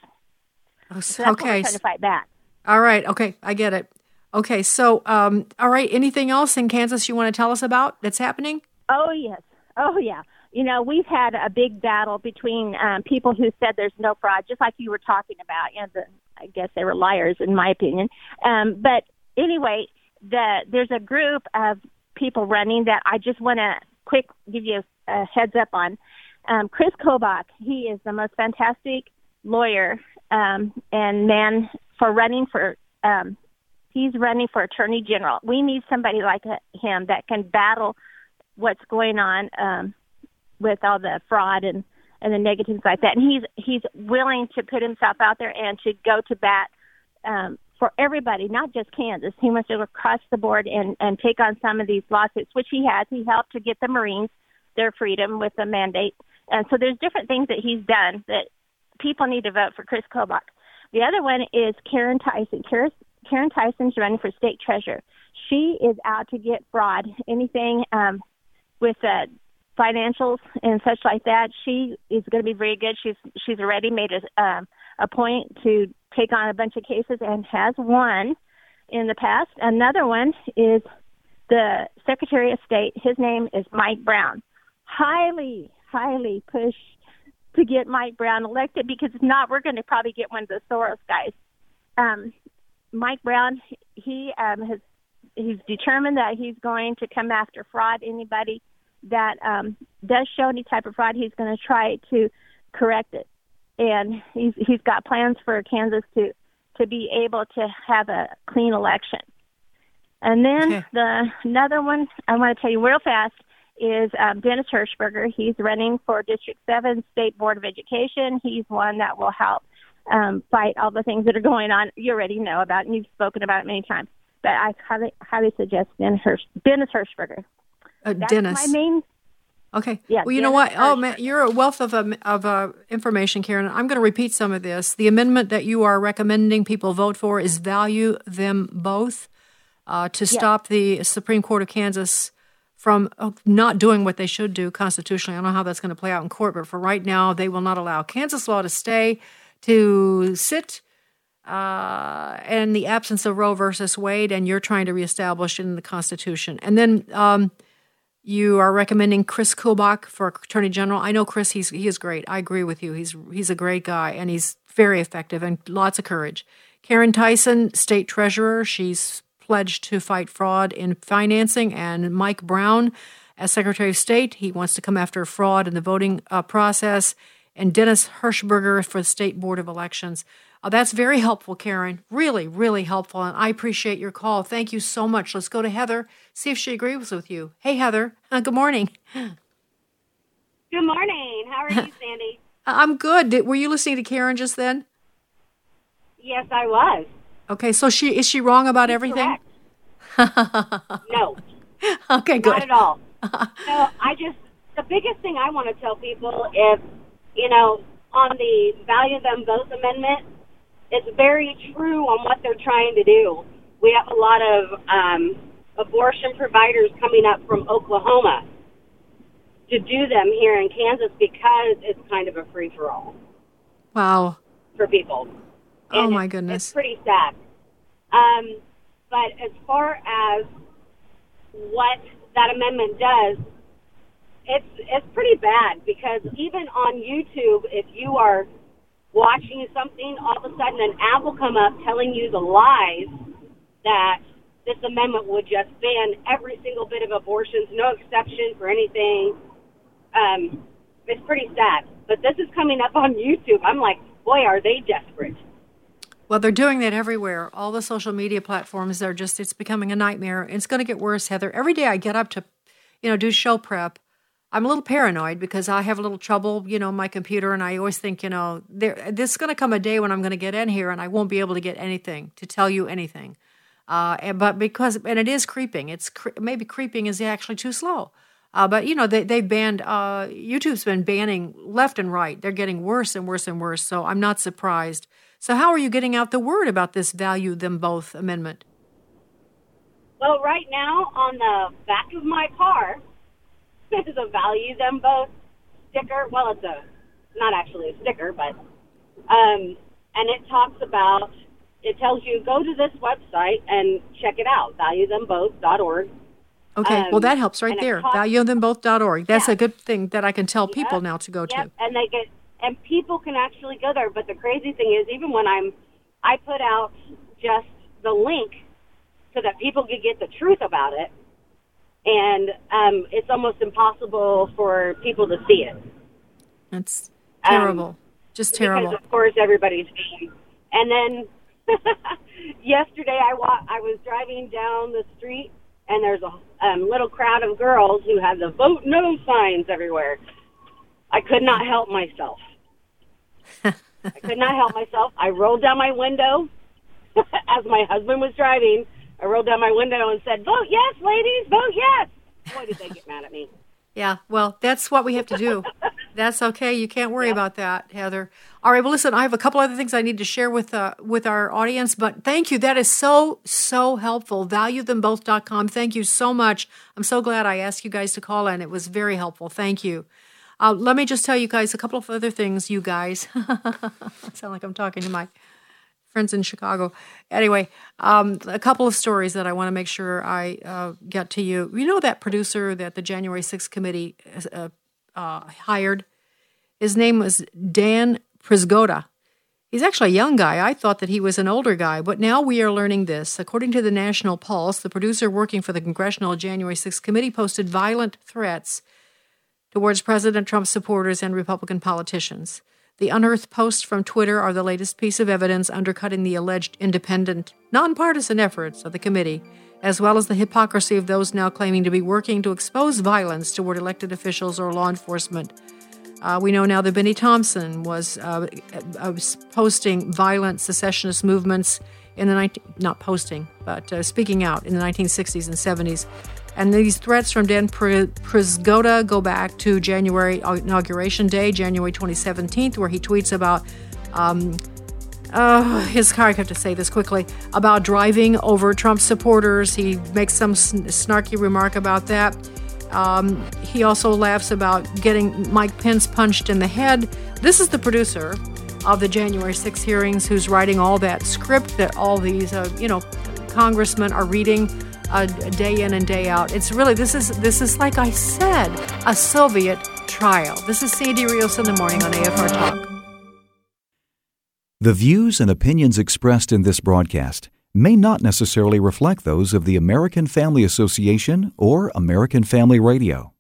Oh, So that's we're okay. trying to fight back. All right. Okay. I get it. Okay. So, um, all right. Anything else in Kansas you want to tell us about that's happening? Oh yes. Oh yeah. You know, we've had a big battle between um, people who said there's no fraud, just like you were talking about. You know, the, I guess they were liars, in my opinion. Um, but anyway, the there's a group of people running that I just want to quick give you a, a heads up on. Um, Chris Kobach, he is the most fantastic lawyer um, and man for running for. Um, he's running for attorney general. We need somebody like him that can battle what's going on um, with all the fraud and and the negatives like that. And he's he's willing to put himself out there and to go to bat um, for everybody, not just Kansas. He wants to go across the board and and take on some of these lawsuits, which he has. He helped to get the Marines their freedom with the mandate, and so there's different things that he's done that people need to vote for Chris Kobach. The other one is Caryn Tyson. Karen, Caryn Tyson's running for state treasurer. She is out to get fraud, anything um, with uh, financials and such like that. She is going to be very good. She's she's already made a um, a point to take on a bunch of cases and has won in the past. Another one is the Secretary of State. His name is Mike Brown. Highly, highly push to get Mike Brown elected because if not, we're going to probably get one of the Soros guys. Um, Mike Brown, he um, has he's determined that he's going to come after fraud. Anybody that um, does show any type of fraud, he's going to try to correct it. And he's he's got plans for Kansas to to be able to have a clean election. And then the another one I want to tell you real fast is um, Dennis Hershberger. He's running for District Seven State Board of Education. He's one that will help um, fight all the things that are going on. You already know about, and you've spoken about it many times. But I highly, highly suggest Dennis, Hirsch, Dennis Hershberger. Uh, That's Dennis. my main. Okay. Yeah, Well, you know what? Oh man, you're a wealth of um, of uh, information, Karen. I'm going to repeat some of this. The amendment that you are recommending people vote for is value them both uh, to stop the Supreme Court of Kansas from uh, not doing what they should do constitutionally. I don't know how that's going to play out in court, but for right now, they will not allow Kansas law to stay to sit uh, in the absence of Roe versus Wade, and you're trying to reestablish it in the Constitution. And then um, you are recommending Chris Kobach for Attorney General. I know Chris; he's he is great. I agree with you. He's he's a great guy, and he's very effective and lots of courage. Caryn Tyson, State Treasurer, she's pledged to fight fraud in financing, and Mike Brown, as Secretary of State, he wants to come after fraud in the voting uh, process, and Dennis Hershberger for the State Board of Elections. Oh, that's very helpful, Karen. Really, really helpful. And I appreciate your call. Thank you so much. Let's go to Heather, see if she agrees with you. Hey, Heather. Uh, good morning. Good morning. How are you, Sandy? I'm good. Did, were you listening to Karen just then? Yes, I was. Okay, so she is she wrong about everything? no. Okay, good. Not at all. so I just the biggest thing I want to tell people is, you know, on the value them both amendment, it's very true on what they're trying to do. We have a lot of um, abortion providers coming up from Oklahoma to do them here in Kansas because it's kind of a free for all Wow. for people. Oh And my it's- goodness. It's pretty sad. Um, but as far as what that amendment does, it's it's pretty bad because even on YouTube, if you are watching something, all of a sudden an ad will come up telling you the lies that this amendment would just ban every single bit of abortions, no exception for anything. Um, it's pretty sad. But this is coming up on YouTube. I'm like, boy, are they desperate. Well, they're doing that everywhere. All the social media platforms are just, it's becoming a nightmare. It's going to get worse, Heather. Every day I get up to, you know, do show prep. I'm a little paranoid because I have a little trouble, you know, my computer, and I always think, you know, there, this is going to come a day when I'm going to get in here and I won't be able to get anything to tell you anything. Uh, and, but because, and it is creeping. It's cre- maybe creeping is actually too slow. Uh, but you know they they banned uh, YouTube's been banning left and right. They're getting worse and worse and worse. So I'm not surprised. So how are you getting out the word about this value them both amendment? Well, right now on the back of my car is a value them both sticker. Well, it's a not actually a sticker, but um, and it talks about. It tells you go to this website and check it out. ValueThemBoth.org. Okay, well Um, that helps right there. costs- ValueThemBoth.org. That's Yeah. a good thing that I can tell people now to go to. And they get and people can actually go there. But the crazy thing is, even when I'm, I put out just the link so that people could get the truth about it, and um, it's almost impossible for people to see it. That's Um, terrible. Just terrible. Because of course everybody's being. And then yesterday I wa- I was driving down the street and there's a um, little crowd of girls who had the vote no signs everywhere. I could not help myself. I could not help myself. I rolled down my window as my husband was driving. I rolled down my window and said, "Vote yes, ladies, vote yes." Boy, did they get mad at me. Yeah, well, that's what we have to do. that's okay. You can't worry about that, Heather. All right. Well, listen, I have a couple other things I need to share with uh, with our audience, but thank you. That is so so helpful. ValueThemBoth.com. Thank you so much. I'm so glad I asked you guys to call in. It was very helpful. Thank you. Uh, let me just tell you guys a couple of other things. You guys, I sound like I'm talking to my friends in Chicago. Anyway, um, a couple of stories that I want to make sure I uh, get to you. You know that producer that the January 6th committee uh, uh, hired? His name was Dan Prisgoda. He's actually a young guy. I thought that he was an older guy, but now we are learning this. According to the National Pulse, the producer working for the Congressional January 6th committee posted violent threats towards President Trump's supporters and Republican politicians. The unearthed posts from Twitter are the latest piece of evidence undercutting the alleged independent, nonpartisan efforts of the committee, as well as the hypocrisy of those now claiming to be working to expose violence toward elected officials or law enforcement. Uh, we know now that Bennie Thompson was, uh, uh, was posting violent secessionist movements in the 19, not posting, but uh, speaking out in the 1960s and 70s. And these threats from Dan Pr- Prisgoda go back to January inauguration day, January 2017, where he tweets about um, uh, his car. I have to say this quickly about driving over Trump supporters. He makes some sn- snarky remark about that. Um, he also laughs about getting Mike Pence punched in the head. This is the producer of the January 6 hearings who's writing all that script that all these, uh, you know, congressmen are reading uh, day in and day out. It's really this is this is like I said, a Soviet trial. This is Sandy Rios in the morning on AFR Talk. The views and opinions expressed in this broadcast may not necessarily reflect those of the American Family Association or American Family Radio.